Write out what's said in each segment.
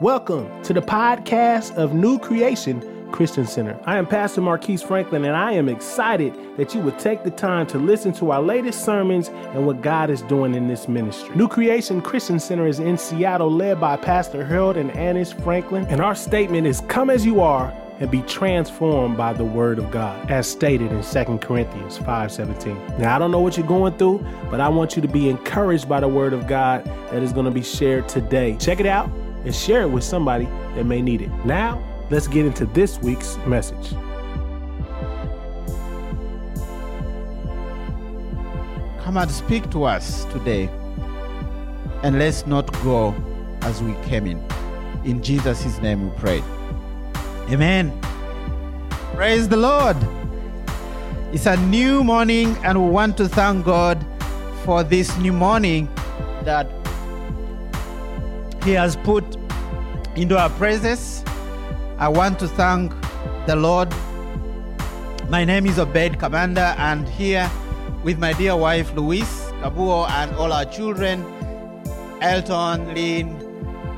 Welcome to the podcast of New Creation Christian Center. I am Pastor Marquise Franklin, and I am excited that you would take the time to listen to our latest sermons and what God is doing in this ministry. New Creation Christian Center is in Seattle, led by Pastor Harold and Annis Franklin, and our statement is Come as you are and be transformed by the word of God, as stated in 2 Corinthians 5:17. Now, I don't know what you're going through, but I want you to be encouraged by the word of God that is going to be shared today. Check it out and share it with somebody that may need it. Now, let's get into this week's message. Come and speak to us today. And let's not go as we came in. In Jesus' name we pray. Amen. Praise the Lord. It's a new morning, and we want to thank God for this new morning that He has put into our presence. I want to thank the Lord. My name is Obed Commander, and here with my dear wife Louise Kabuo and all our children, Elton, Lynn,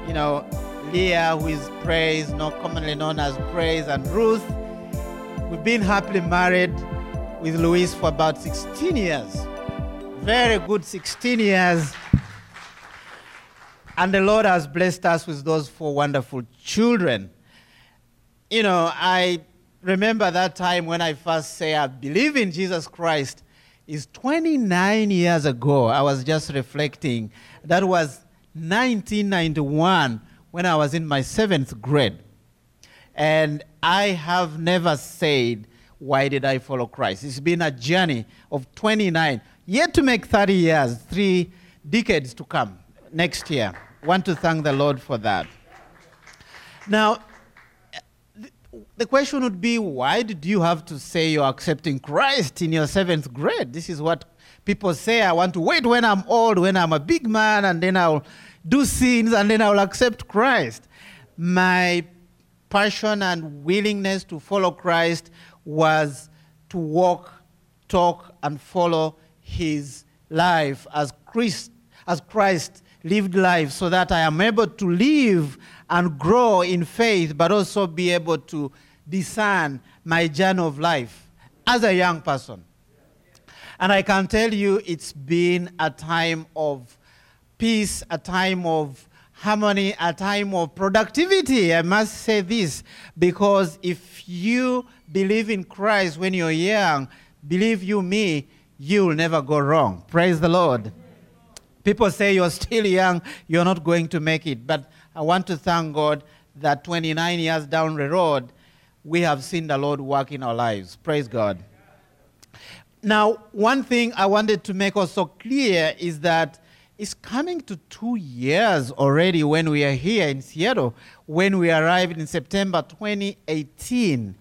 you know, Leah, who is Praise, not commonly known as Praise, and Ruth. We've been happily married with Louise for about 16 years. Very good 16 years. And the Lord has blessed us with those four wonderful children. You know, I remember that time when I first say I believe in Jesus Christ is 29 years ago. I was just reflecting. That was 1991 when I was in my seventh grade. And I have never said, Why did I follow Christ? It's been a journey of 29, yet to make 30 years, three decades to come next year. Want to thank the Lord for that. Now, the question would be why did you have to say you're accepting Christ in your seventh grade? This is what people say. I want to wait when I'm old, when I'm a big man, and then I'll do sins, and then I'll accept Christ. My passion and willingness to follow Christ was to walk, talk, and follow his life as Christ, as Christ lived life so that I am able to live and grow in faith, but also be able to discern my journey of life as a young person. And I can tell you it's been a time of peace, a time of harmony, a time of productivity. I must say this because if you believe in Christ when you're young, believe you me, you'll never go wrong. Praise the Lord. People say you're still young, you're not going to make it. But I want to thank God that 29 years down the road, we have seen the Lord work in our lives. Praise God. Now, one thing I wanted to make also clear is that it's coming to two years already when we are here in Seattle, when we arrived in September 2018.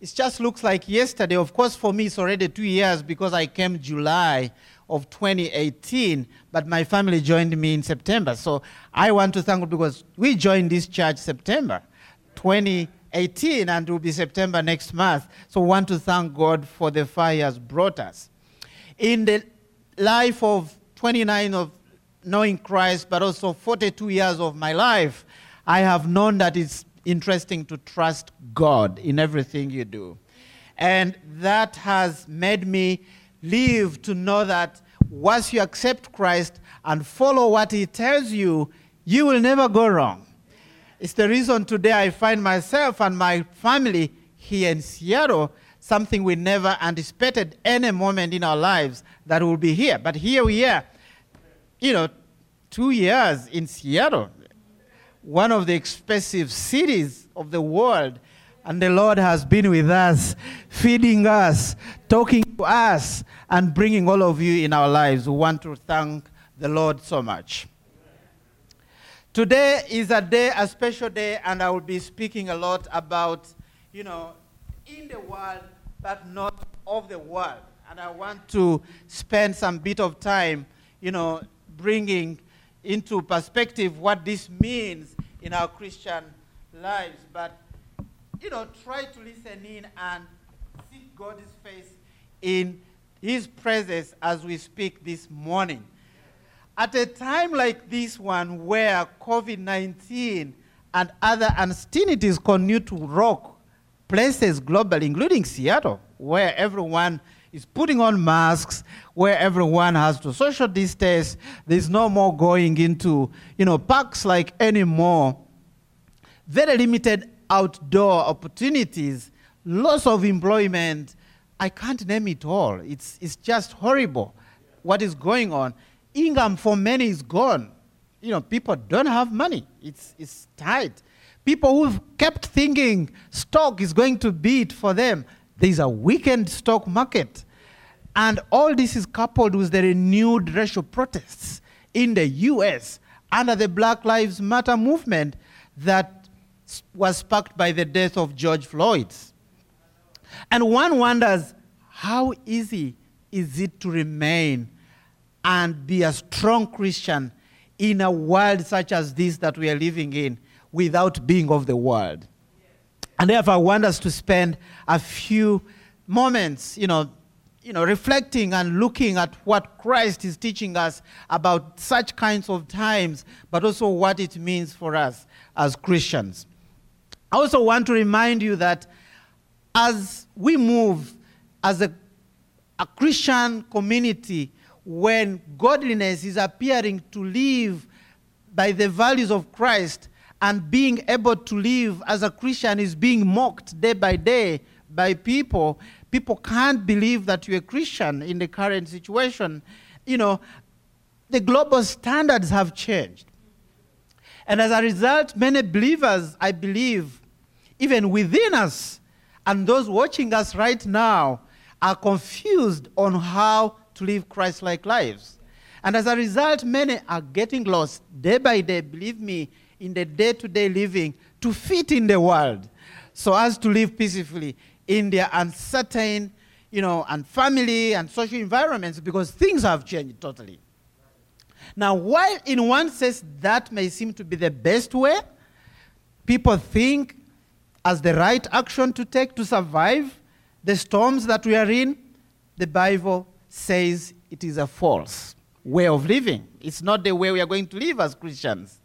It just looks like yesterday. Of course, for me, it's already two years because I came July of 2018, but my family joined me in September. So I want to thank God because we joined this church September 2018, and it will be September next month. So we want to thank God for the fire has brought us. In the life of 29 of knowing Christ, but also 42 years of my life, I have known that it's interesting to trust God in everything you do. And that has made me live to know that once you accept Christ and follow what He tells you, you will never go wrong. It's the reason today I find myself and my family here in Seattle, something we never anticipated any moment in our lives that we'll be here. But here we are, you know, two years in Seattle, one of the expensive cities of the world. And the Lord has been with us, feeding us, talking to us, and bringing all of you in our lives. We want to thank the Lord so much. Today is a day, a special day, and I will be speaking a lot about, you know, in the world, but not of the world. And I want to spend some bit of time, you know, bringing into perspective what this means in our Christian lives. But, you know, try to listen in and seek God's face in His presence as we speak this morning. At a time like this one, where COVID 19 and other uncertainties continue to rock places globally, including Seattle, where everyone is putting on masks, where everyone has to social distance. There's no more going into, you know, parks like anymore. Very limited outdoor opportunities, loss of employment. I can't name it all. It's, it's just horrible what is going on. Income for many is gone. You know, people don't have money. It's, it's tight. People who've kept thinking stock is going to beat for them, there's a weakened stock market. And all this is coupled with the renewed racial protests in the US under the Black Lives Matter movement that was sparked by the death of George Floyd. And one wonders how easy is it to remain and be a strong Christian in a world such as this that we are living in without being of the world? And therefore, I want us to spend a few moments, you know, you know, reflecting and looking at what Christ is teaching us about such kinds of times, but also what it means for us as Christians. I also want to remind you that as we move as a, a Christian community, when godliness is appearing to live by the values of Christ and being able to live as a Christian is being mocked day by day by people, people can't believe that you're a Christian in the current situation. You know, the global standards have changed. And as a result, many believers, I believe, even within us, and those watching us right now, are confused on how to live Christ like lives. And as a result, many are getting lost day by day, believe me, in the day to day living to fit in the world so as to live peacefully in their uncertain, you know, and family and social environments because things have changed totally. Now, while in one sense that may seem to be the best way, people think as the right action to take to survive the storms that we are in, the Bible says it is a false way of living. It's not the way we are going to live as Christians.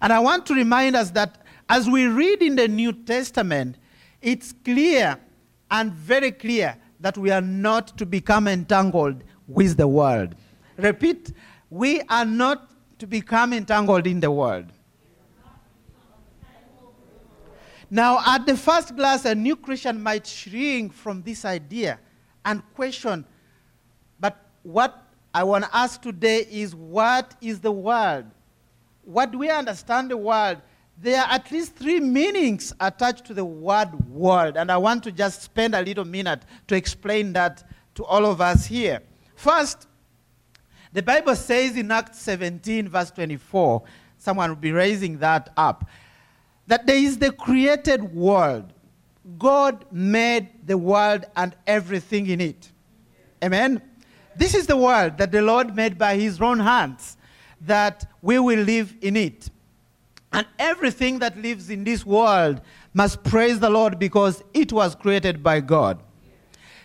And I want to remind us that as we read in the New Testament, it's clear and very clear that we are not to become entangled with the world. Repeat, we are not to become entangled in the world. Now, at the first glance, a new Christian might shrink from this idea and question, but what I want to ask today is what is the world? What do we understand the world? There are at least three meanings attached to the word world, and I want to just spend a little minute to explain that to all of us here. First, the Bible says in Acts 17, verse 24, someone will be raising that up, that there is the created world. God made the world and everything in it. Amen? This is the world that the Lord made by his own hands, that we will live in it. And everything that lives in this world must praise the Lord because it was created by God.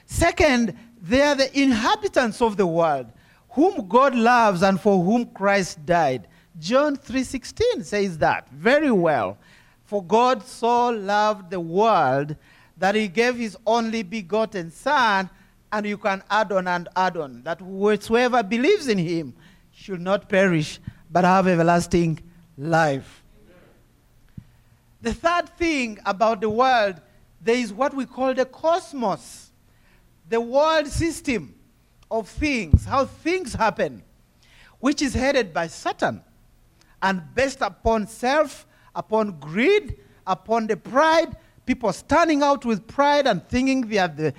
Second, they are the inhabitants of the world, whom God loves and for whom Christ died. John 3:16 says that very well. For God so loved the world that he gave his only begotten son, and you can add on and add on that whosoever believes in him should not perish but have everlasting life. The third thing about the world, there is what we call the cosmos, the world system of things, how things happen, which is headed by Satan and based upon self, upon greed, upon the pride, people standing out with pride and thinking they are the,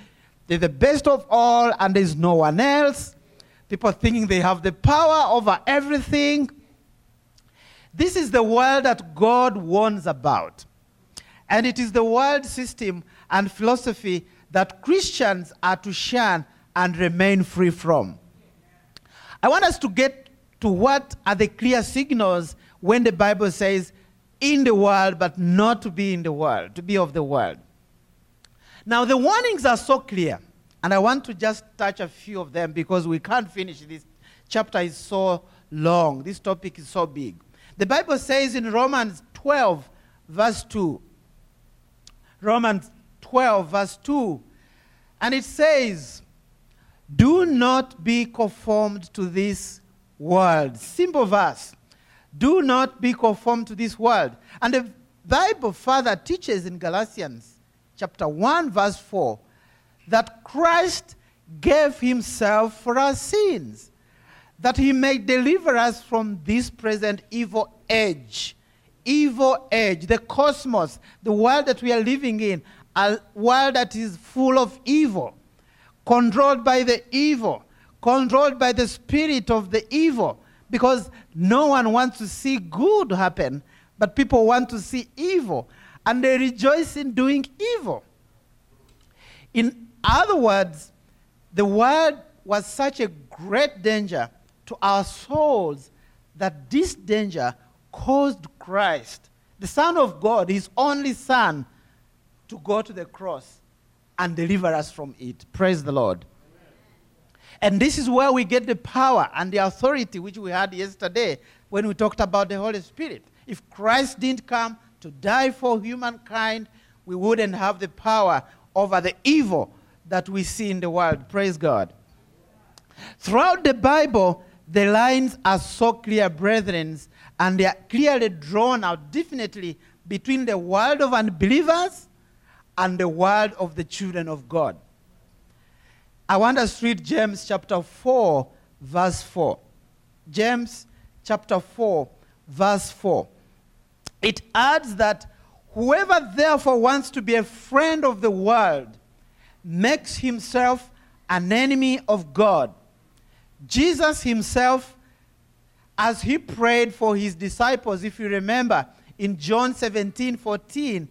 they're the best of all and there's no one else. People thinking they have the power over everything. This is the world that God warns about. And it is the world system and philosophy that Christians are to shun and remain free from. I want us to get to what are the clear signals when the Bible says, in the world, but not to be in the world, to be of the world. Now, the warnings are so clear, and I want to just touch a few of them because we can't finish this. Chapter is so long, this topic is so big. The Bible says in Romans 12, verse 2. Romans 12, verse 2. And it says, Do not be conformed to this world. Simple verse. Do not be conformed to this world. And the Bible further teaches in Galatians chapter 1, verse 4, that Christ gave himself for our sins, that he may deliver us from this present evil age. Evil age, the cosmos, the world that we are living in, a world that is full of evil, controlled by the evil, controlled by the spirit of the evil, because no one wants to see good happen, but people want to see evil, and they rejoice in doing evil. In other words, the world was such a great danger to our souls that this danger caused Christ, the Son of God, his only Son, to go to the cross and deliver us from it. Praise the Lord. And this is where we get the power and the authority which we had yesterday when we talked about the Holy Spirit. If Christ didn't come to die for humankind, we wouldn't have the power over the evil that we see in the world. Praise God. Throughout the Bible, the lines are so clear, brethren, and they are clearly drawn out definitely between the world of unbelievers and the world of the children of God. I want us to read James chapter 4, verse 4. James chapter 4, verse 4. It adds that whoever therefore wants to be a friend of the world makes himself an enemy of God. Jesus himself, as he prayed for his disciples, if you remember, in John 17 14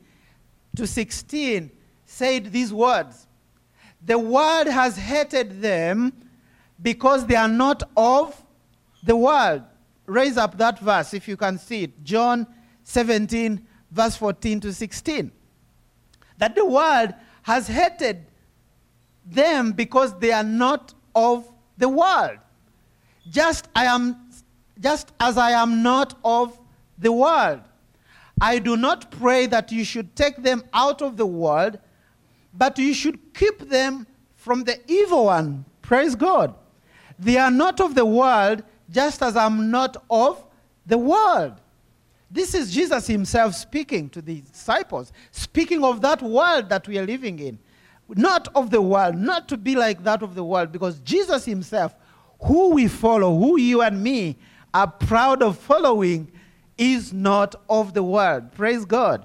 to 16, said these words the world has hated them because they are not of the world. Raise up that verse if you can see it. John 17, verse 14 to 16. That the world has hated them because they are not of the world. Just I am just as I am not of the world. I do not pray that you should take them out of the world, but you should keep them from the evil one. Praise God. They are not of the world, just as I'm not of the world. This is Jesus himself speaking to the disciples, speaking of that world that we are living in. Not of the world, not to be like that of the world, because Jesus himself, who we follow, who you and me are proud of following, is not of the world. Praise God.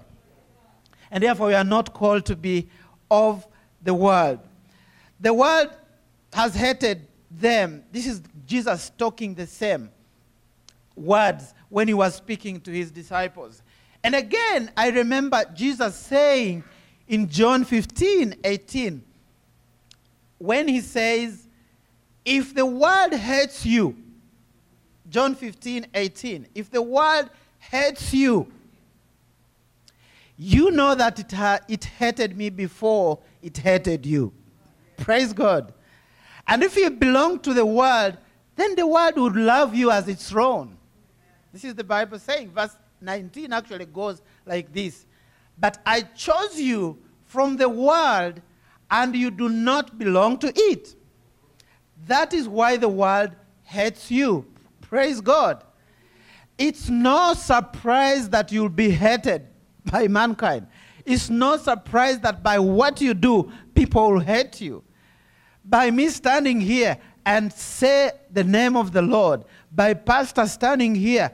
And therefore, we are not called to be of the world. The world has hated them. This is Jesus talking the same words when he was speaking to his disciples. And again, I remember Jesus saying in John 15 18, when he says, If the world hates you, John 15 18, if the world hates you, you know that it, ha- it hated me before it hated you. Praise God. And if you belong to the world, then the world would love you as its own. This is the Bible saying. Verse 19 actually goes like this But I chose you from the world, and you do not belong to it. That is why the world hates you. Praise God. It's no surprise that you'll be hated by mankind. It's no surprise that by what you do, people will hate you. By me standing here and say the name of the Lord, by Pastor standing here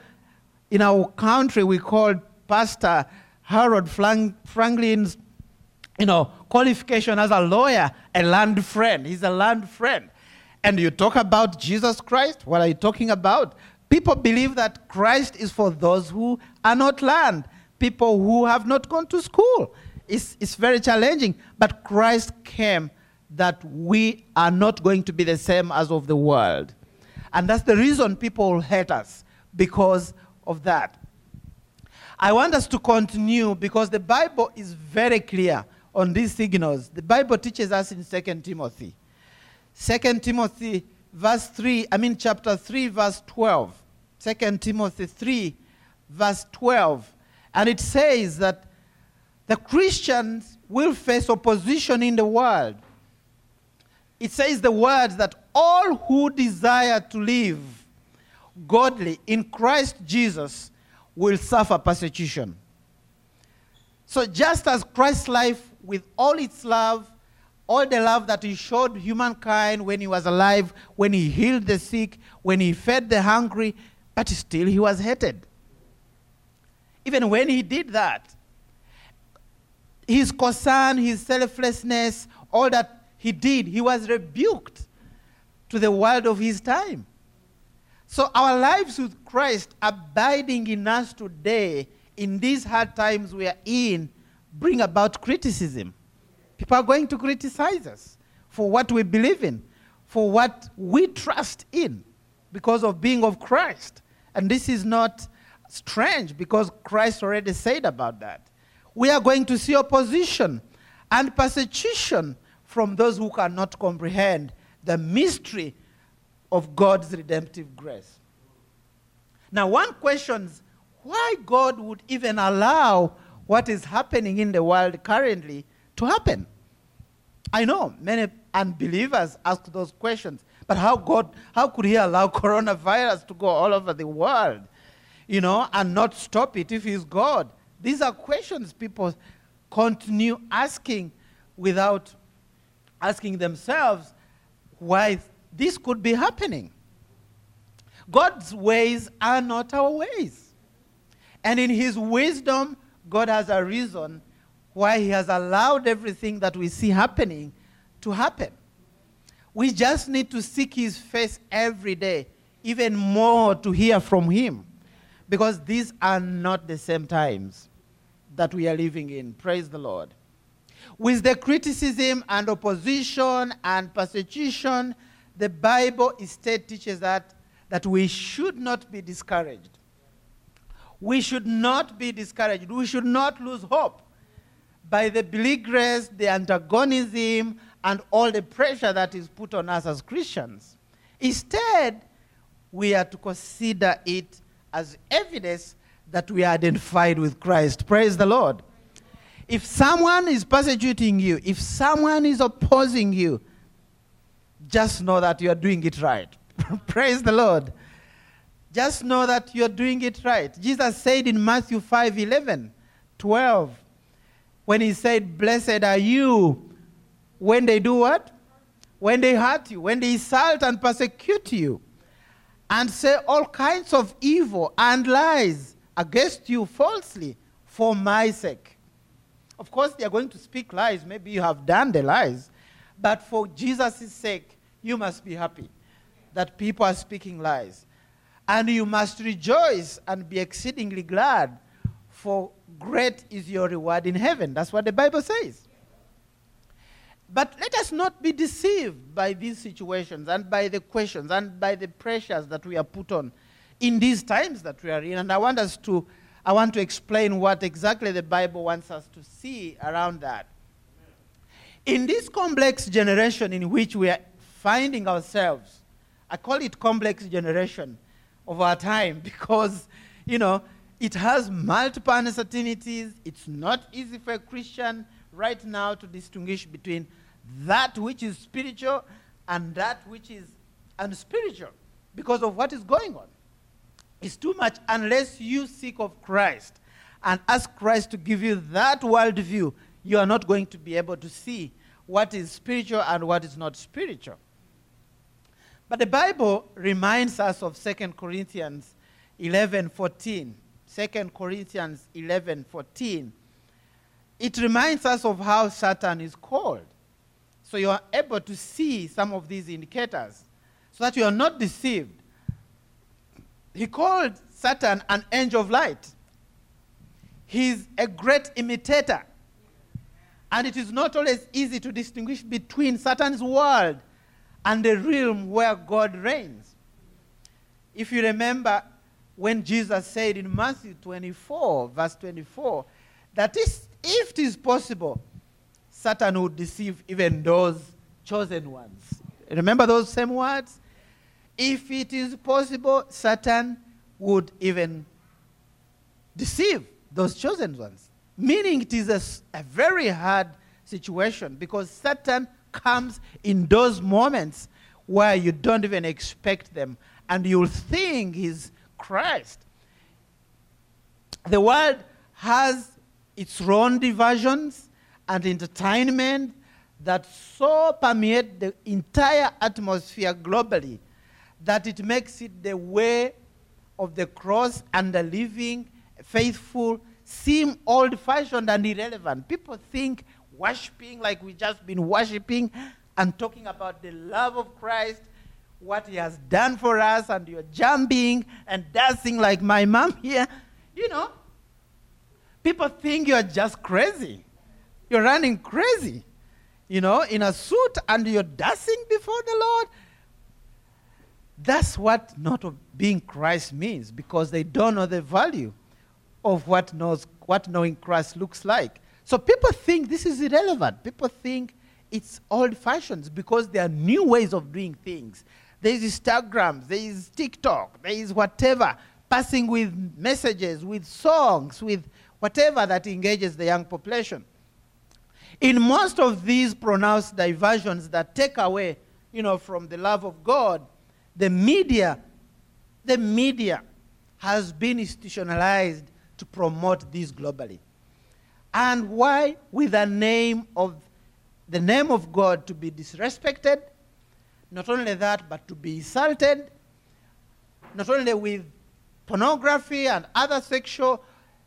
in our country, we call Pastor Harold Franklin's, you know, qualification as a lawyer, a land friend. He's a land friend. And you talk about Jesus Christ. What are you talking about? People believe that Christ is for those who are not learned, people who have not gone to school. It's, it's very challenging. But Christ came that we are not going to be the same as of the world. And that's the reason people hate us, because of that. I want us to continue because the Bible is very clear on these signals. The Bible teaches us in 2 Timothy. 2 Timothy verse 3, I mean chapter 3 verse 12. 2 Timothy 3 verse 12 And it says that the Christians will face opposition in the world. It says the words that all who desire to live godly in Christ Jesus will suffer persecution. So, just as Christ's life, with all its love, all the love that he showed humankind when he was alive, when he healed the sick, when he fed the hungry, but still he was hated. Even when he did that, his concern, his selflessness, all that he did, he was rebuked to the world of his time. So our lives with Christ abiding in us today, in these hard times we are in, bring about criticism. People are going to criticize us for what we believe in, for what we trust in, because of being of Christ. And this is not strange because Christ already said about that. We are going to see opposition and persecution from those who cannot comprehend the mystery of God's redemptive grace. Now, one questions why God would even allow what is happening in the world currently to happen. I know many unbelievers ask those questions, but how God, how could He allow coronavirus to go all over the world, you know, and not stop it if He's God? These are questions people continue asking without asking themselves why this could be happening. God's ways are not our ways. And in His wisdom, God has a reason why He has allowed everything that we see happening to happen. We just need to seek His face every day, even more to hear from Him, because these are not the same times that we are living in. Praise the Lord. With the criticism and opposition and persecution, the Bible instead teaches that, that we should not be discouraged. We should not be discouraged. We should not lose hope by the beleaguerance, the antagonism, and all the pressure that is put on us as Christians. Instead, we are to consider it as evidence that we are identified with Christ. Praise the Lord. If someone is persecuting you, if someone is opposing you, just know that you are doing it right. Praise the Lord. Just know that you are doing it right. Jesus said in Matthew 5 11, 12, when he said, Blessed are you when they do what? When they hurt you, when they insult and persecute you, and say all kinds of evil and lies against you falsely for my sake. Of course, they are going to speak lies. Maybe you have done the lies. But for Jesus' sake, you must be happy that people are speaking lies. And you must rejoice and be exceedingly glad, for great is your reward in heaven. That's what the Bible says. But let us not be deceived by these situations and by the questions and by the pressures that we are put on in these times that we are in. And I want us to, I want to explain what exactly the Bible wants us to see around that. In this complex generation in which we are finding ourselves, I call it complex generation of our time because, you know, it has multiple uncertainties. It's not easy for a Christian right now to distinguish between that which is spiritual and that which is unspiritual because of what is going on. It's too much unless you seek of Christ and ask Christ to give you that worldview, you are not going to be able to see what is spiritual and what is not spiritual. But the Bible reminds us of 2 Corinthians 11 14. 2 Corinthians 11 14. It reminds us of how Satan is called. So you are able to see some of these indicators so that you are not deceived. He called Satan an angel of light. He's a great imitator. And it is not always easy to distinguish between Satan's world and the realm where God reigns. If you remember when Jesus said in Matthew 24, verse 24, that if it is possible, Satan would deceive even those chosen ones. Remember those same words? If it is possible, Satan would even deceive those chosen ones. Meaning it is a, a very hard situation because Satan comes in those moments where you don't even expect them and you'll think he's Christ. The world has its own diversions and entertainment that so permeate the entire atmosphere globally that it makes it the way of the cross and the living faithful seem old fashioned and irrelevant. People think worshiping like we've just been worshiping and talking about the love of Christ, what he has done for us, and you're jumping and dancing like my mom here. You know, people think you're just crazy. You're running crazy, you know, in a suit and you're dancing before the Lord. That's what not being Christ means because they don't know the value of what, knows, what knowing Christ looks like. So people think this is irrelevant. People think it's old fashioned because there are new ways of doing things. There is Instagram, there is TikTok, there is whatever, passing with messages, with songs, with whatever that engages the young population. In most of these pronounced diversions that take away, you know, from the love of God, the media, the media has been institutionalized to promote this globally. And why? With the name of the name of God to be disrespected, not only that, but to be insulted, not only with pornography and other sexual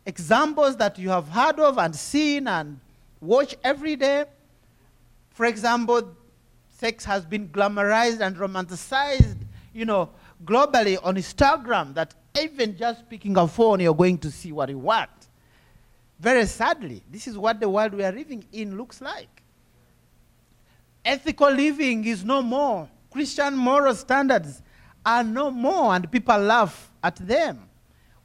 examples that you have heard of and seen and watch every day. For example, sex has been glamorized and romanticized, you know, globally on Instagram that even just picking a phone, you're going to see what you want. Very sadly, this is what the world we are living in looks like. Ethical living is no more. Christian moral standards are no more, and people laugh at them,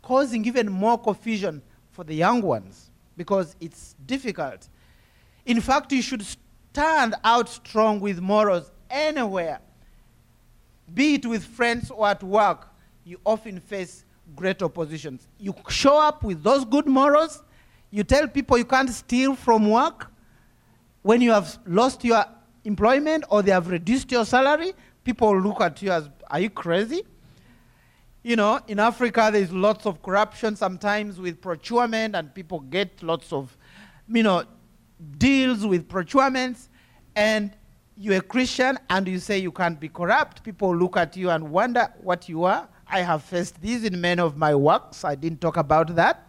causing even more confusion for the young ones because it's difficult. In fact, you should stand out strong with morals anywhere, be it with friends or at work. You often face great oppositions. You show up with those good morals, you tell people you can't steal from work when you have lost your employment or they have reduced your salary, people look at you as, are you crazy? You know, in Africa, there's lots of corruption sometimes with procurement, and people get lots of, you know, deals with procurements. And you're a Christian and you say you can't be corrupt. People look at you and wonder what you are. I have faced this in many of my works. I didn't talk about that.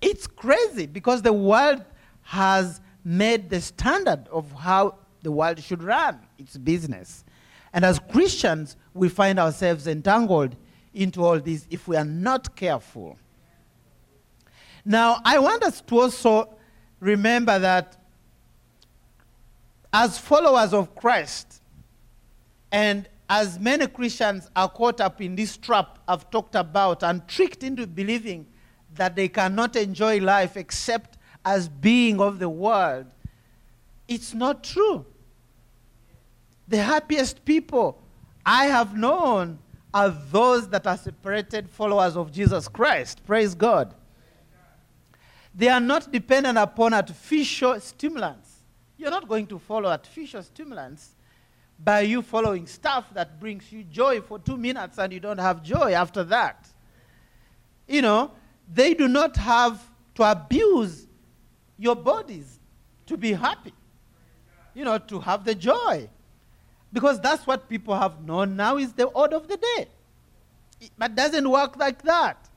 It's crazy because the world has made the standard of how the world should run its business. And as Christians, we find ourselves entangled into all this if we are not careful. Now, I want us to also remember that as followers of Christ, and as many Christians are caught up in this trap I've talked about and tricked into believing that they cannot enjoy life except as being of the world, it's not true. The happiest people I have known are those that are separated followers of Jesus Christ. Praise God. They are not dependent upon artificial stimulants. You're not going to follow artificial stimulants by you following stuff that brings you joy for two minutes and you don't have joy after that. You know, they do not have to abuse your bodies to be happy, you know, to have the joy. Because that's what people have known now is the order of the day. But doesn't work like that.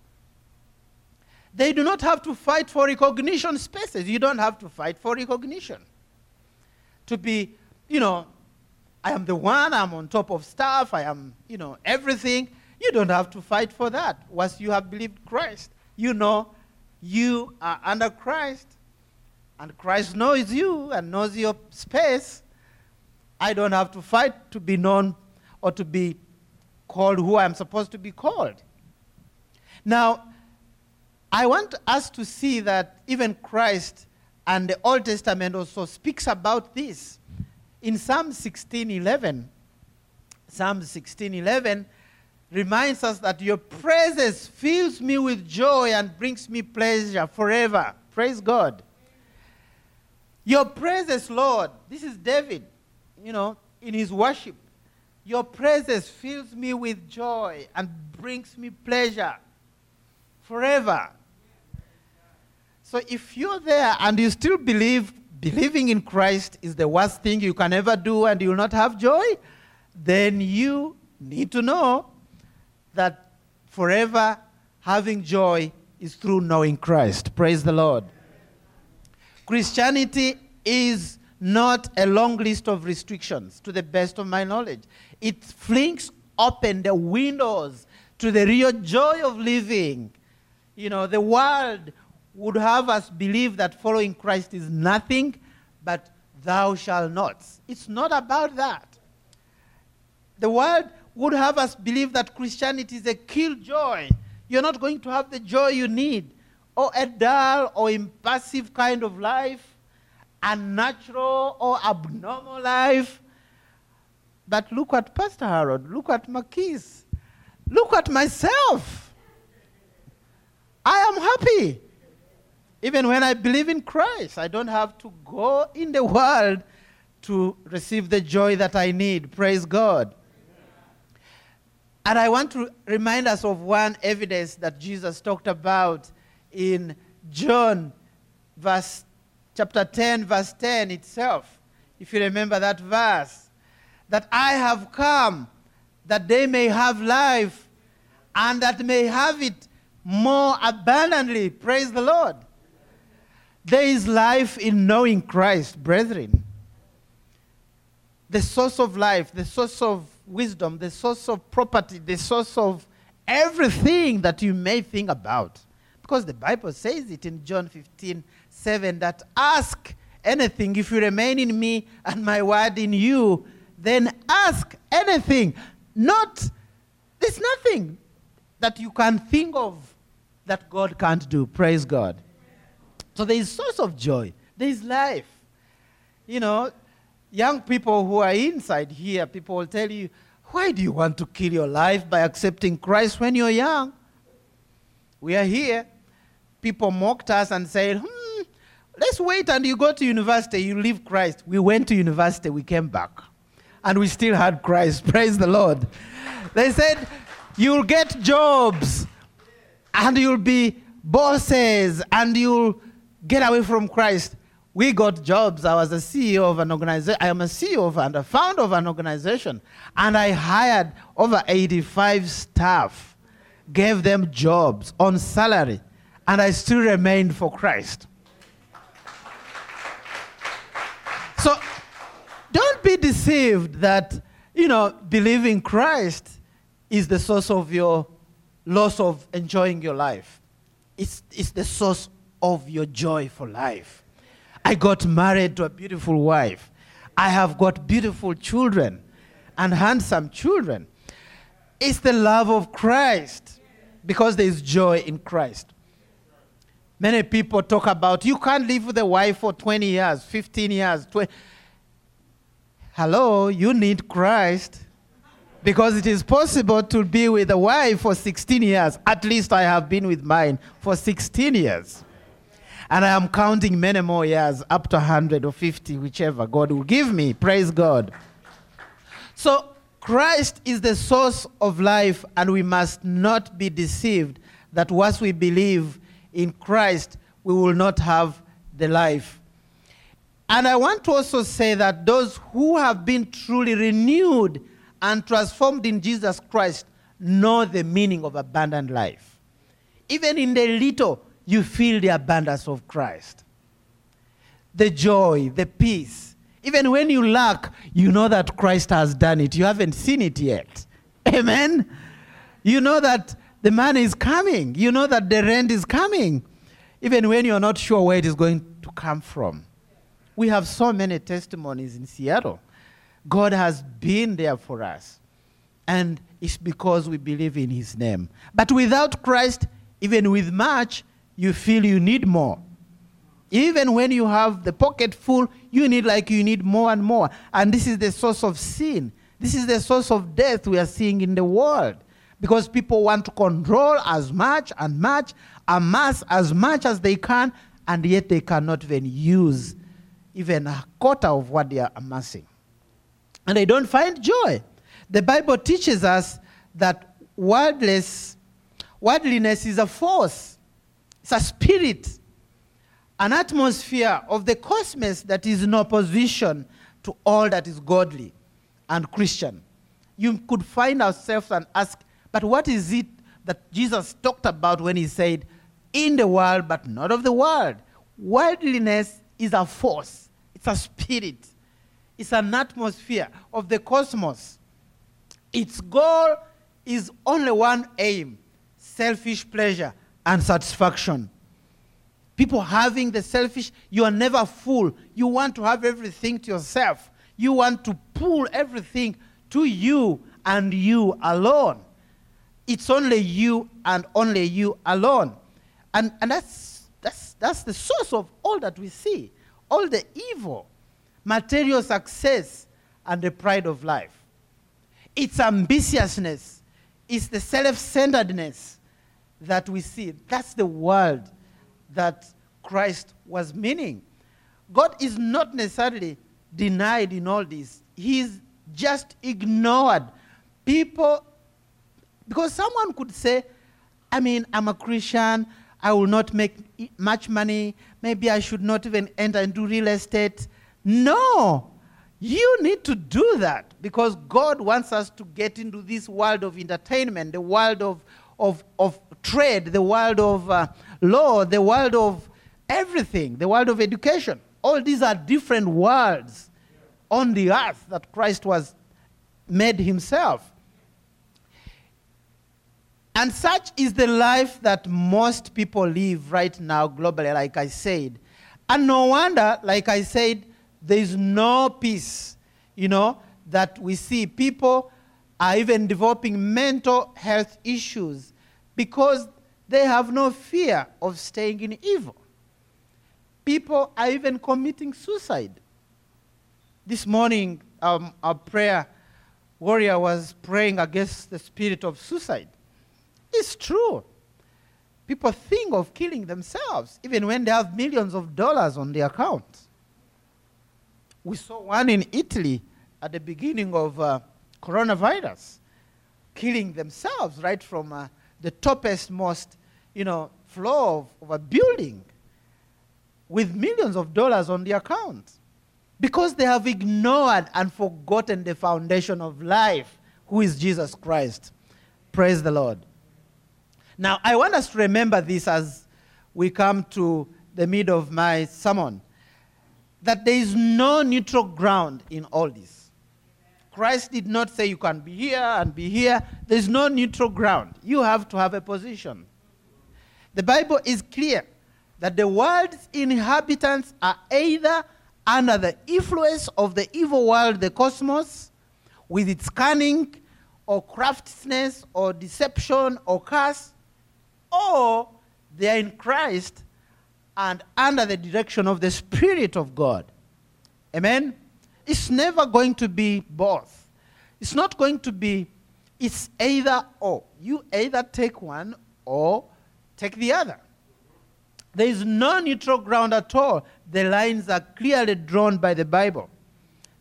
They do not have to fight for recognition spaces. You don't have to fight for recognition. To be, you know, I am the one, I'm on top of stuff, I am, you know, everything. You don't have to fight for that once you have believed Christ. You know you are under Christ, and Christ knows you and knows your space. I don't have to fight to be known or to be called who I'm supposed to be called. Now, I want us to see that even Christ and the Old Testament also speaks about this. In Psalm 16:11, Psalm 16:11 reminds us that your presence fills me with joy and brings me pleasure forever. Praise God. Your presence, Lord, this is David, you know, in his worship. Your presence fills me with joy and brings me pleasure forever. So if you're there and you still believe believing in Christ is the worst thing you can ever do and you will not have joy, then you need to know that forever having joy is through knowing Christ. Praise the Lord. Christianity is not a long list of restrictions, to the best of my knowledge. It flings open the windows to the real joy of living. You know, the world would have us believe that following Christ is nothing but thou shalt not. It's not about that. The world would have us believe that Christianity is a killjoy. You're not going to have the joy you need, or a dull or impassive kind of life, unnatural or abnormal life. But look at Pastor Harold, look at Marquise, look at myself. I am happy. Even when I believe in Christ, I don't have to go in the world to receive the joy that I need. Praise God. And I want to remind us of one evidence that Jesus talked about in John verse chapter 10 verse 10 itself. If you remember that verse, that I have come that they may have life and that may have it more abundantly. Praise the Lord. There is life in knowing Christ, brethren. The source of life, the source of wisdom, the source of property, the source of everything that you may think about. Because the Bible says it in John 15 7 that ask anything if you remain in me and my word in you, then ask anything. Not, there's nothing that you can think of that God can't do. Praise God. So there is source of joy. There is life. You know, young people who are inside here, people will tell you, why do you want to kill your life by accepting Christ when you're young? We are here. People mocked us and said, hmm, let's wait and you go to university, you leave Christ. We went to university, we came back. And we still had Christ. Praise the Lord. They said, you'll get jobs and you'll be bosses and you'll get away from Christ. We got jobs. I was a CEO of an organization. I am a CEO of and a founder of an organization. And I hired over 85 staff, gave them jobs on salary, and I still remained for Christ. So don't be deceived that, you know, believing Christ is the source of your loss of enjoying your life. It's, it's the source of your joy for life. I got married to a beautiful wife. I have got beautiful children and handsome children. It's the love of Christ because there is joy in Christ. Many people talk about you can't live with a wife for 20 years, 15 years, 20. Hello, you need Christ because it is possible to be with a wife for 16 years. At least I have been with mine for 16 years. And I am counting many more years, up to 100 or 50, whichever God will give me. Praise God. So, Christ is the source of life, and we must not be deceived that what we believe in Christ, we will not have the life. And I want to also say that those who have been truly renewed and transformed in Jesus Christ know the meaning of abundant life. Even in the little, you feel the abundance of Christ. The joy, the peace. Even when you lack, you know that Christ has done it. You haven't seen it yet. Amen? You know that the money is coming. You know that the rent is coming. Even when you're not sure where it is going to come from. We have so many testimonies in Seattle. God has been there for us. And it's because we believe in his name. But without Christ, even with much, you feel you need more. Even when you have the pocket full, you need like you need more and more. And this is the source of sin. This is the source of death we are seeing in the world. Because people want to control as much and much, amass as much as they can, and yet they cannot even use even a quarter of what they are amassing. And they don't find joy. The Bible teaches us that worldless, worldliness is a force, it's a spirit, an atmosphere of the cosmos that is in opposition to all that is godly and Christian. You could find ourselves and ask, but what is it that Jesus talked about when he said, in the world, but not of the world? Worldliness is a force, it's a spirit, it's an atmosphere of the cosmos. Its goal is only one aim selfish pleasure and satisfaction. People having the selfish, you are never full. You want to have everything to yourself. You want to pull everything to you and you alone. It's only you and only you alone. And, and that's, that's, that's the source of all that we see all the evil, material success, and the pride of life. It's ambitiousness, it's the self centeredness that we see. That's the world that Christ was meaning. God is not necessarily denied in all this, He's just ignored. People, because someone could say, I mean, I'm a Christian, I will not make much money, maybe I should not even enter into real estate. No, you need to do that because God wants us to get into this world of entertainment, the world of, of, of trade, the world of uh, law, the world of everything, the world of education. All these are different worlds on the earth that Christ was made himself. And such is the life that most people live right now globally, like I said. And no wonder, like I said, there is no peace, you know, that we see. People are even developing mental health issues because they have no fear of staying in evil. People are even committing suicide. This morning, um, our prayer warrior was praying against the spirit of suicide. It's true. People think of killing themselves even when they have millions of dollars on their account. We saw one in Italy at the beginning of uh, coronavirus, killing themselves right from uh, the toppest, most, you know, floor of, of a building with millions of dollars on the account because they have ignored and forgotten the foundation of life, who is Jesus Christ. Praise the Lord. Now, I want us to remember this as we come to the middle of my sermon that there is no neutral ground in all this. Christ did not say you can be here and be here. There's no neutral ground. You have to have a position. The Bible is clear that the world's inhabitants are either under the influence of the evil world, the cosmos, with its cunning or craftiness or deception or curse, or they are in Christ and under the direction of the Spirit of God. Amen? It's never going to be both. It's not going to be, it's either or. You either take one or take the other. There is no neutral ground at all. The lines are clearly drawn by the Bible.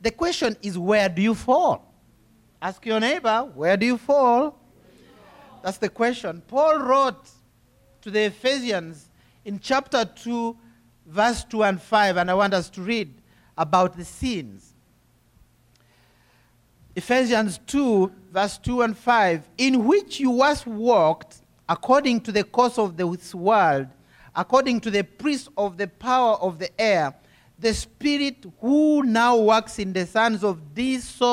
The question is, where do you fall? Ask your neighbor, where do you fall? That's the question. Paul wrote to the Ephesians in chapter 2, verse 2 and 5, and I want us to read about the sins. Ephesians 2, verse 2 and 5, in which you once walked according to the course of this world, according to the prince of the power of the air, the spirit who now works in the sons of disobedience.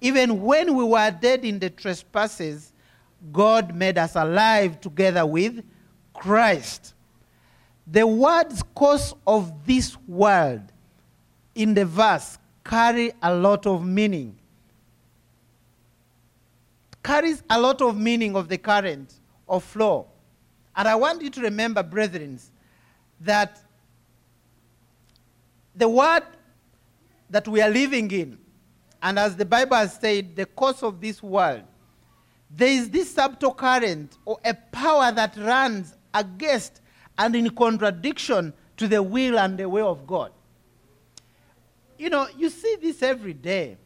Even when we were dead in the trespasses, God made us alive together with Christ. The words course of this world in the verse carry a lot of meaning. Carries a lot of meaning of the current of flow. And I want you to remember, brethren, that the word that we are living in, and as the Bible has said, the course of this world, there is this subtle current or a power that runs against and in contradiction to the will and the way of God. You know, you see this every day.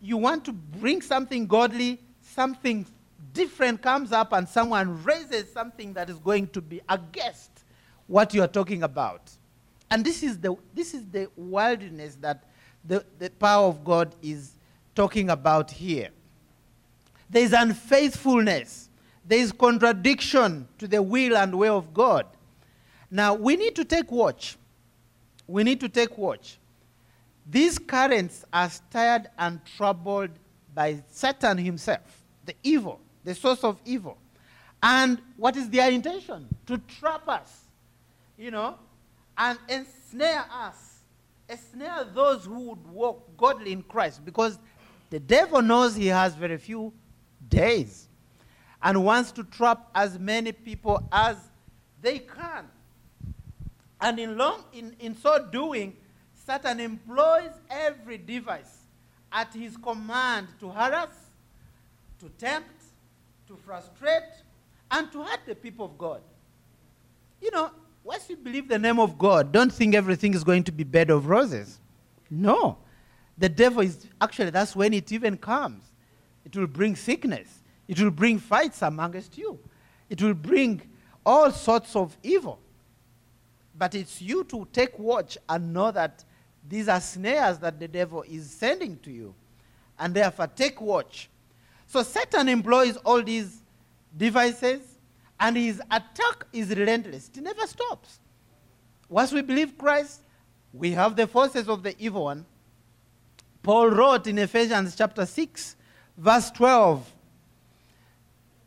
You want to bring something godly, something different comes up, and someone raises something that is going to be against what you are talking about. And this is the, this is the wilderness that the, the power of God is talking about here. There is unfaithfulness, there is contradiction to the will and way of God. Now, we need to take watch. We need to take watch. These currents are stirred and troubled by Satan himself, the evil, the source of evil. And what is their intention? To trap us, you know, and ensnare us, ensnare those who would walk godly in Christ, because the devil knows he has very few days and wants to trap as many people as they can. And in, long, in, in so doing, Satan employs every device at his command to harass, to tempt, to frustrate, and to hurt the people of God. You know, once you believe the name of God, don't think everything is going to be bed of roses. No. The devil is actually, that's when it even comes. It will bring sickness, it will bring fights amongst you, it will bring all sorts of evil. But it's you to take watch and know that these are snares that the devil is sending to you. And therefore, take watch. So Satan employs all these devices, and his attack is relentless. It never stops. Once we believe Christ, we have the forces of the evil one. Paul wrote in Ephesians chapter 6, verse 12.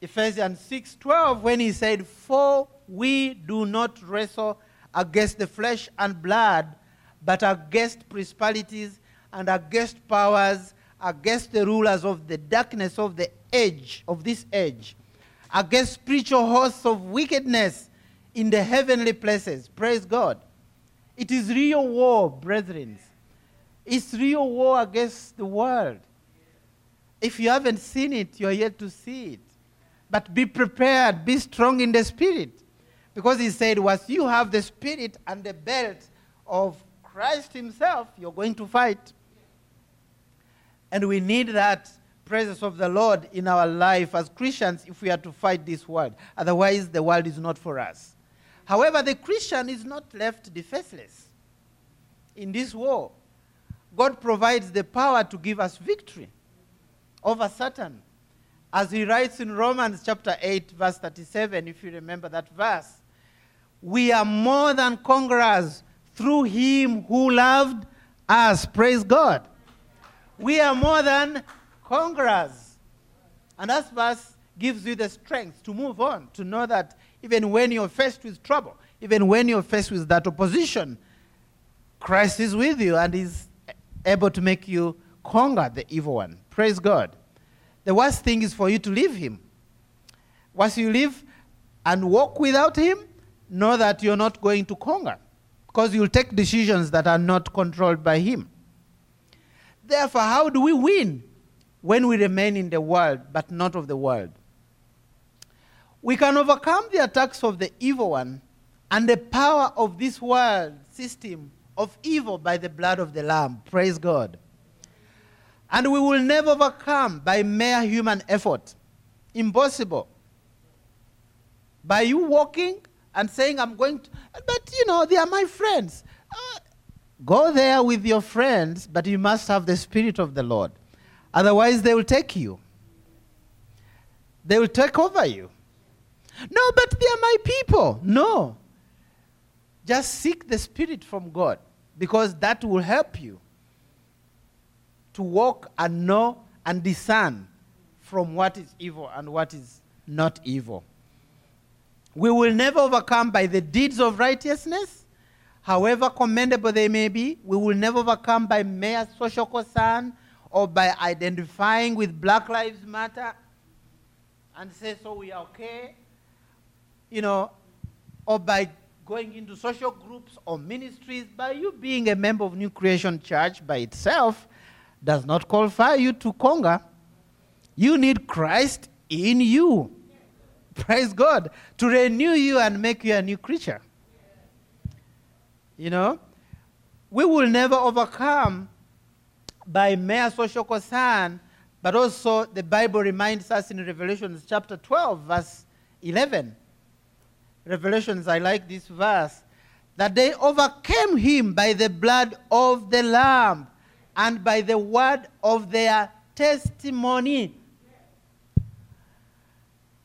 Ephesians 6 12, when he said, For we do not wrestle against the flesh and blood, but against principalities and against powers, against the rulers of the darkness of the age, of this age, against spiritual hosts of wickedness in the heavenly places. Praise God. It is real war, brethren. It's real war against the world. If you haven't seen it, you're yet to see it. But be prepared, be strong in the spirit. Because he said, once you have the spirit and the belt of Christ himself, you're going to fight. And we need that presence of the Lord in our life as Christians if we are to fight this world. Otherwise, the world is not for us. However, the Christian is not left defenseless in this war. God provides the power to give us victory over Satan. As he writes in Romans chapter 8, verse 37, if you remember that verse, we are more than conquerors through him who loved us. Praise God. We are more than conquerors. And that verse gives you the strength to move on, to know that even when you're faced with trouble, even when you're faced with that opposition, Christ is with you and is able to make you conquer the evil one. Praise God. The worst thing is for you to leave him. Once you leave and walk without him, know that you're not going to conquer because you'll take decisions that are not controlled by him. Therefore, how do we win when we remain in the world but not of the world? We can overcome the attacks of the evil one and the power of this world system of evil by the blood of the Lamb. Praise God. And we will never overcome by mere human effort. Impossible. By you walking and saying, I'm going to, but you know, they are my friends. Uh, go there with your friends, but you must have the Spirit of the Lord. Otherwise, they will take you, they will take over you. No, but they are my people. No. Just seek the Spirit from God because that will help you to walk and know and discern from what is evil and what is not evil. We will never overcome by the deeds of righteousness, however commendable they may be. We will never overcome by mere social concern or by identifying with Black Lives Matter and say, so we are okay. You know, or by going into social groups or ministries, by you being a member of New Creation Church by itself does not qualify you to conquer. You need Christ in you. Praise God. To renew you and make you a new creature. You know? We will never overcome by mere social concern, but also the Bible reminds us in Revelation chapter 12, verse 11. Revelations, I like this verse, that they overcame him by the blood of the Lamb and by the word of their testimony.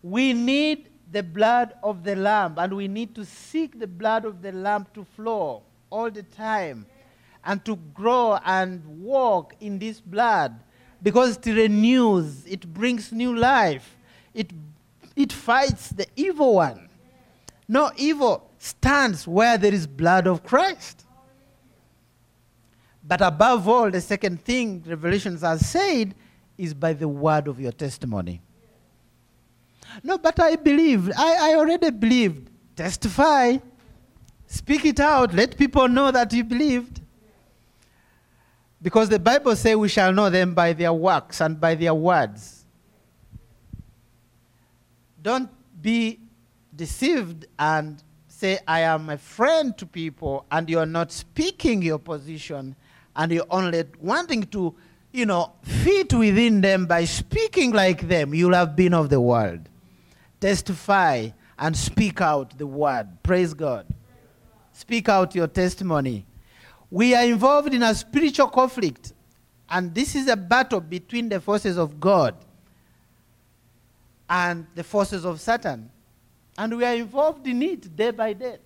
We need the blood of the Lamb, and we need to seek the blood of the Lamb to flow all the time and to grow and walk in this blood because it renews, it brings new life, it, it fights the evil one. No evil stands where there is blood of Christ. But above all, the second thing Revelations has said is by the word of your testimony. No, but I believe, I, I already believed. Testify, speak it out, let people know that you believed. Because the Bible says we shall know them by their works and by their words. Don't be deceived and say, I am a friend to people, and you're not speaking your position, and you're only wanting to, you know, fit within them by speaking like them. You'll have been of the world. Testify and speak out the word. Praise God. Speak out your testimony. We are involved in a spiritual conflict, and this is a battle between the forces of God and the forces of Satan. And we are involved in it day by day.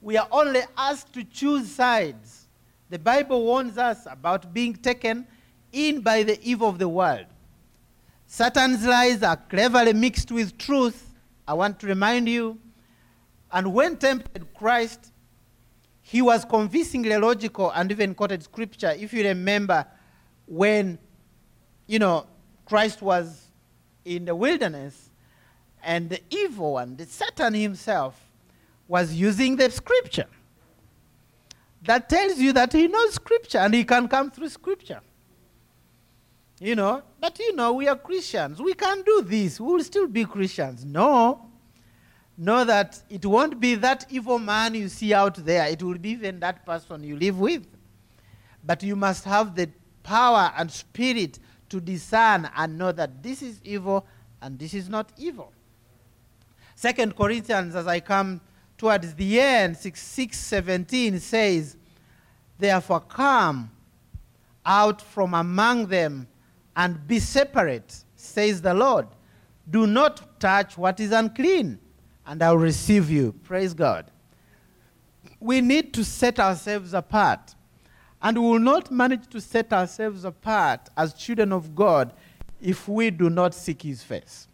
We are only asked to choose sides. The Bible warns us about being taken in by the evil of the world. Satan's lies are cleverly mixed with truth. I want to remind you. And when tempted Christ, he was convincingly logical and even quoted scripture. If you remember when, you know, Christ was in the wilderness and the evil one, the Satan himself, was using the scripture. That tells you that he knows scripture and he can come through scripture. You know, but you know, we are Christians. We can't do this. We will still be Christians. No know that it won't be that evil man you see out there, it will be even that person you live with. But you must have the power and spirit to discern and know that this is evil and this is not evil. Second Corinthians, as I come towards the end, 6, 6 17 says, Therefore come out from among them and be separate, says the Lord. Do not touch what is unclean and I'll receive you. Praise God. We need to set ourselves apart. And we will not manage to set ourselves apart as children of God if we do not seek His face.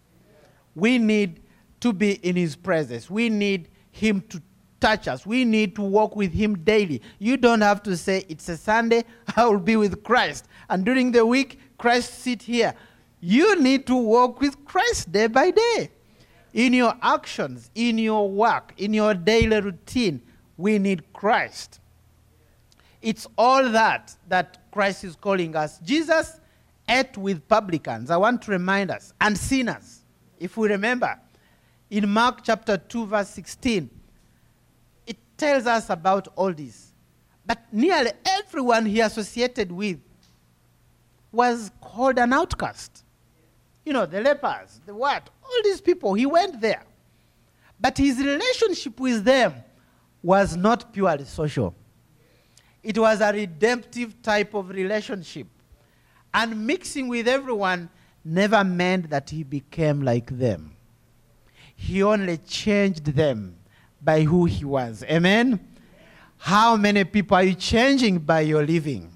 We need to be in His presence. We need Him to touch us. We need to walk with Him daily. You don't have to say, It's a Sunday, I will be with Christ. And during the week, Christ sit here. You need to walk with Christ day by day in your actions, in your work, in your daily routine, we need Christ. It's all that that Christ is calling us. Jesus ate with publicans, I want to remind us, and sinners. If we remember, in Mark chapter 2, verse 16, it tells us about all this. But nearly everyone he associated with was called an outcast. You know, the lepers, the what? All these people, he went there. But his relationship with them was not purely social. It was a redemptive type of relationship. And mixing with everyone never meant that he became like them. He only changed them by who he was. Amen? How many people are you changing by your living?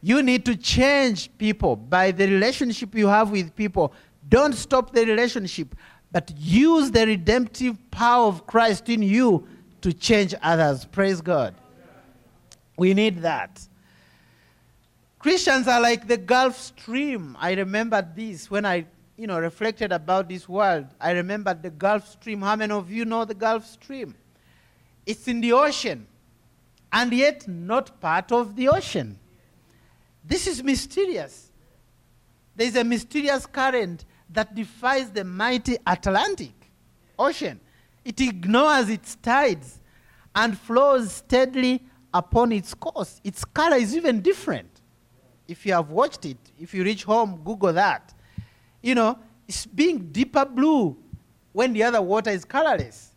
You need to change people by the relationship you have with people. Don't stop the relationship, but use the redemptive power of Christ in you to change others. Praise God. We need that. Christians are like the Gulf Stream. I remember this when I, you know, reflected about this world. I remembered the Gulf Stream. How many of you know the Gulf Stream? It's in the ocean, and yet not part of the ocean. This is mysterious. There's a mysterious current that defies the mighty Atlantic Ocean. It ignores its tides and flows steadily upon its course. Its color is even different. If you have watched it, if you reach home, Google that. You know, it's being deeper blue when the other water is colorless.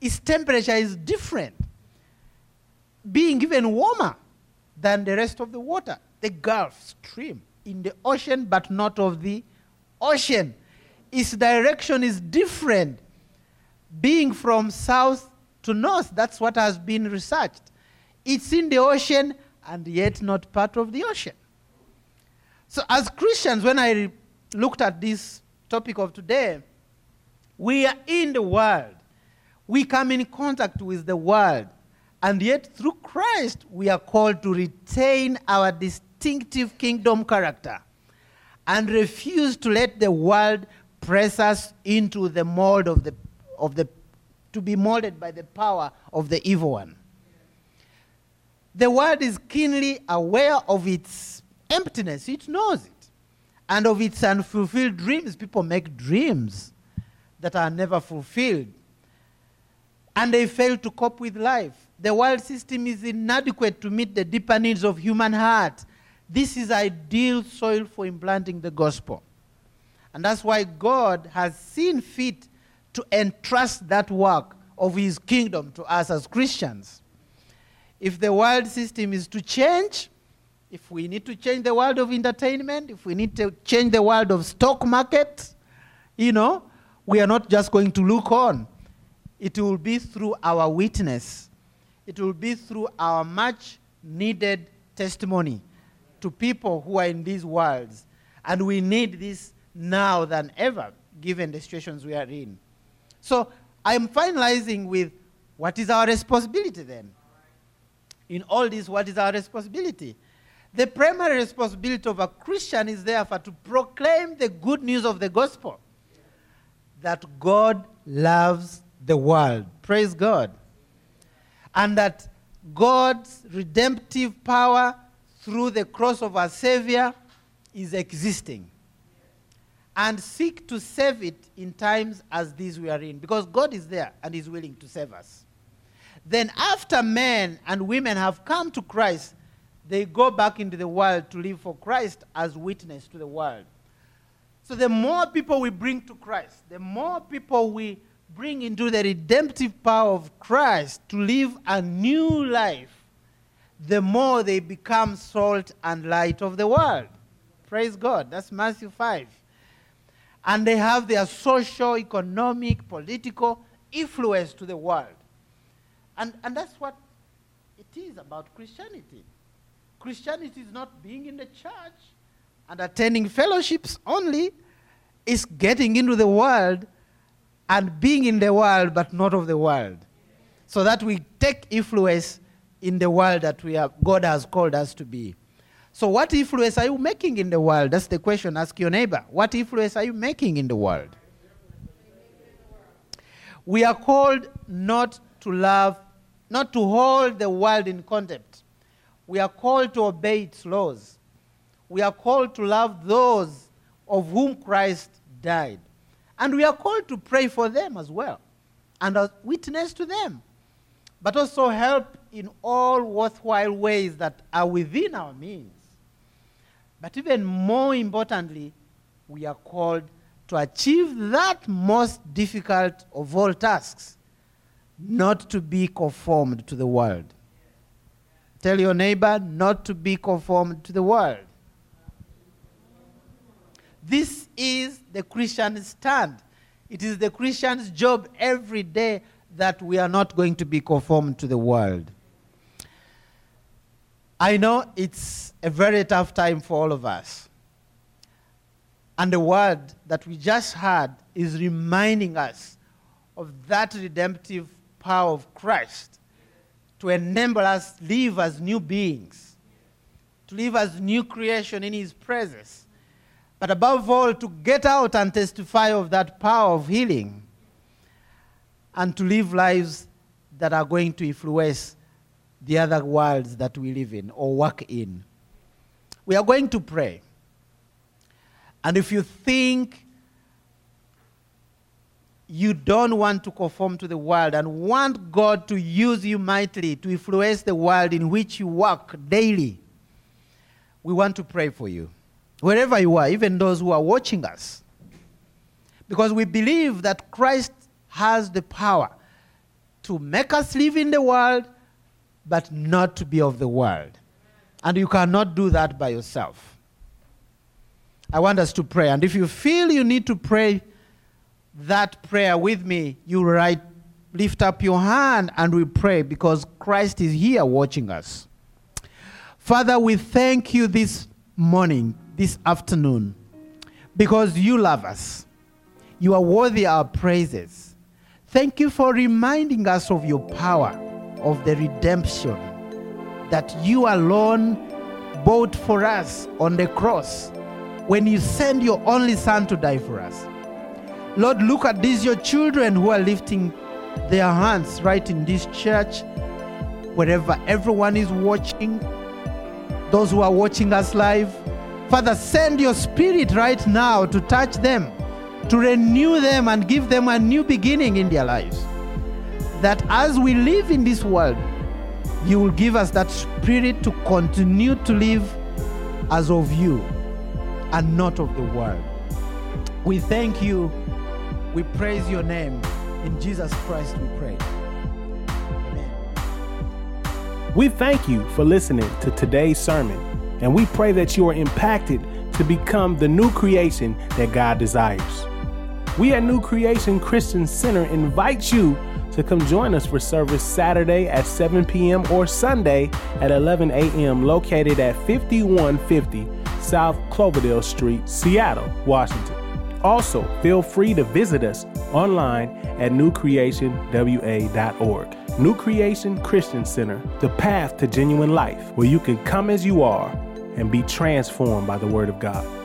Its temperature is different, being even warmer than the rest of the water. The Gulf Stream in the ocean, but not of the ocean. Its direction is different, being from south to north. That's what has been researched. It's in the ocean and yet not part of the ocean. So, as Christians, when I looked at this topic of today, we are in the world. We come in contact with the world. And yet, through Christ, we are called to retain our distinctive kingdom character and refuse to let the world press us into the mold of the, of the to be molded by the power of the evil one. The world is keenly aware of its emptiness, it knows it. And of its unfulfilled dreams. People make dreams that are never fulfilled. And they fail to cope with life. The world system is inadequate to meet the deeper needs of human heart. This is ideal soil for implanting the gospel. And that's why God has seen fit to entrust that work of his kingdom to us as Christians. If the world system is to change, if we need to change the world of entertainment, if we need to change the world of stock market, you know, we are not just going to look on. It will be through our witness. It will be through our much needed testimony to people who are in these worlds. And we need this now than ever, given the situations we are in. So I'm finalizing with what is our responsibility then? In all this, what is our responsibility? The primary responsibility of a Christian is therefore to proclaim the good news of the gospel that God loves the world. Praise God. And that God's redemptive power through the cross of our Savior is existing and seek to save it in times as these we are in, because God is there and is willing to save us. Then, after men and women have come to Christ, they go back into the world to live for Christ as witness to the world. So, the more people we bring to Christ, the more people we bring into the redemptive power of Christ to live a new life, the more they become salt and light of the world. Praise God. That's Matthew 5 and they have their social, economic, political influence to the world. And, and that's what it is about Christianity. Christianity is not being in the church and attending fellowships only, it's getting into the world and being in the world but not of the world. So that we take influence in the world that we have, God has called us to be. So, what influence are you making in the world? That's the question. Ask your neighbor. What influence are you making in the world? We are called not to love, not to hold the world in contempt. We are called to obey its laws. We are called to love those of whom Christ died. And we are called to pray for them as well and as witness to them, but also help in all worthwhile ways that are within our means. But even more importantly, we are called to achieve that most difficult of all tasks not to be conformed to the world. Tell your neighbor not to be conformed to the world. This is the Christian stand. It is the Christian's job every day that we are not going to be conformed to the world. I know it's a very tough time for all of us. And the word that we just heard is reminding us of that redemptive power of Christ to enable us live as new beings, to live as new creation in His presence, but above all, to get out and testify of that power of healing and to live lives that are going to influence the other worlds that we live in or work in. We are going to pray. And if you think you don't want to conform to the world and want God to use you mightily to influence the world in which you work daily, we want to pray for you. Wherever you are, even those who are watching us. Because we believe that Christ has the power to make us live in the world, but not to be of the world. And you cannot do that by yourself. I want us to pray. And if you feel you need to pray that prayer with me, you write, lift up your hand and we pray because Christ is here watching us. Father, we thank you this morning, this afternoon, because you love us. You are worthy of our praises. Thank you for reminding us of your power, of the redemption that you alone bought for us on the cross when you send your only Son to die for us. Lord, look at these your children who are lifting their hands right in this church, wherever everyone is watching, those who are watching us live. Father, send your spirit right now to touch them, to renew them, and give them a new beginning in their lives. That as we live in this world, you will give us that spirit to continue to live as of you and not of the world. We thank you. We praise your name. In Jesus Christ we pray. Amen. We thank you for listening to today's sermon, and we pray that you are impacted to become the new creation that God desires. We at New Creation Christian Center invite you to come join us for service Saturday at 7 p.m. or Sunday at 11 a.m., located at 5150 South Cloverdale Street, Seattle, Washington. Also, feel free to visit us online at newcreationwa.org. New Creation Christian Center, the path to genuine life, where you can come as you are and be transformed by the Word of God.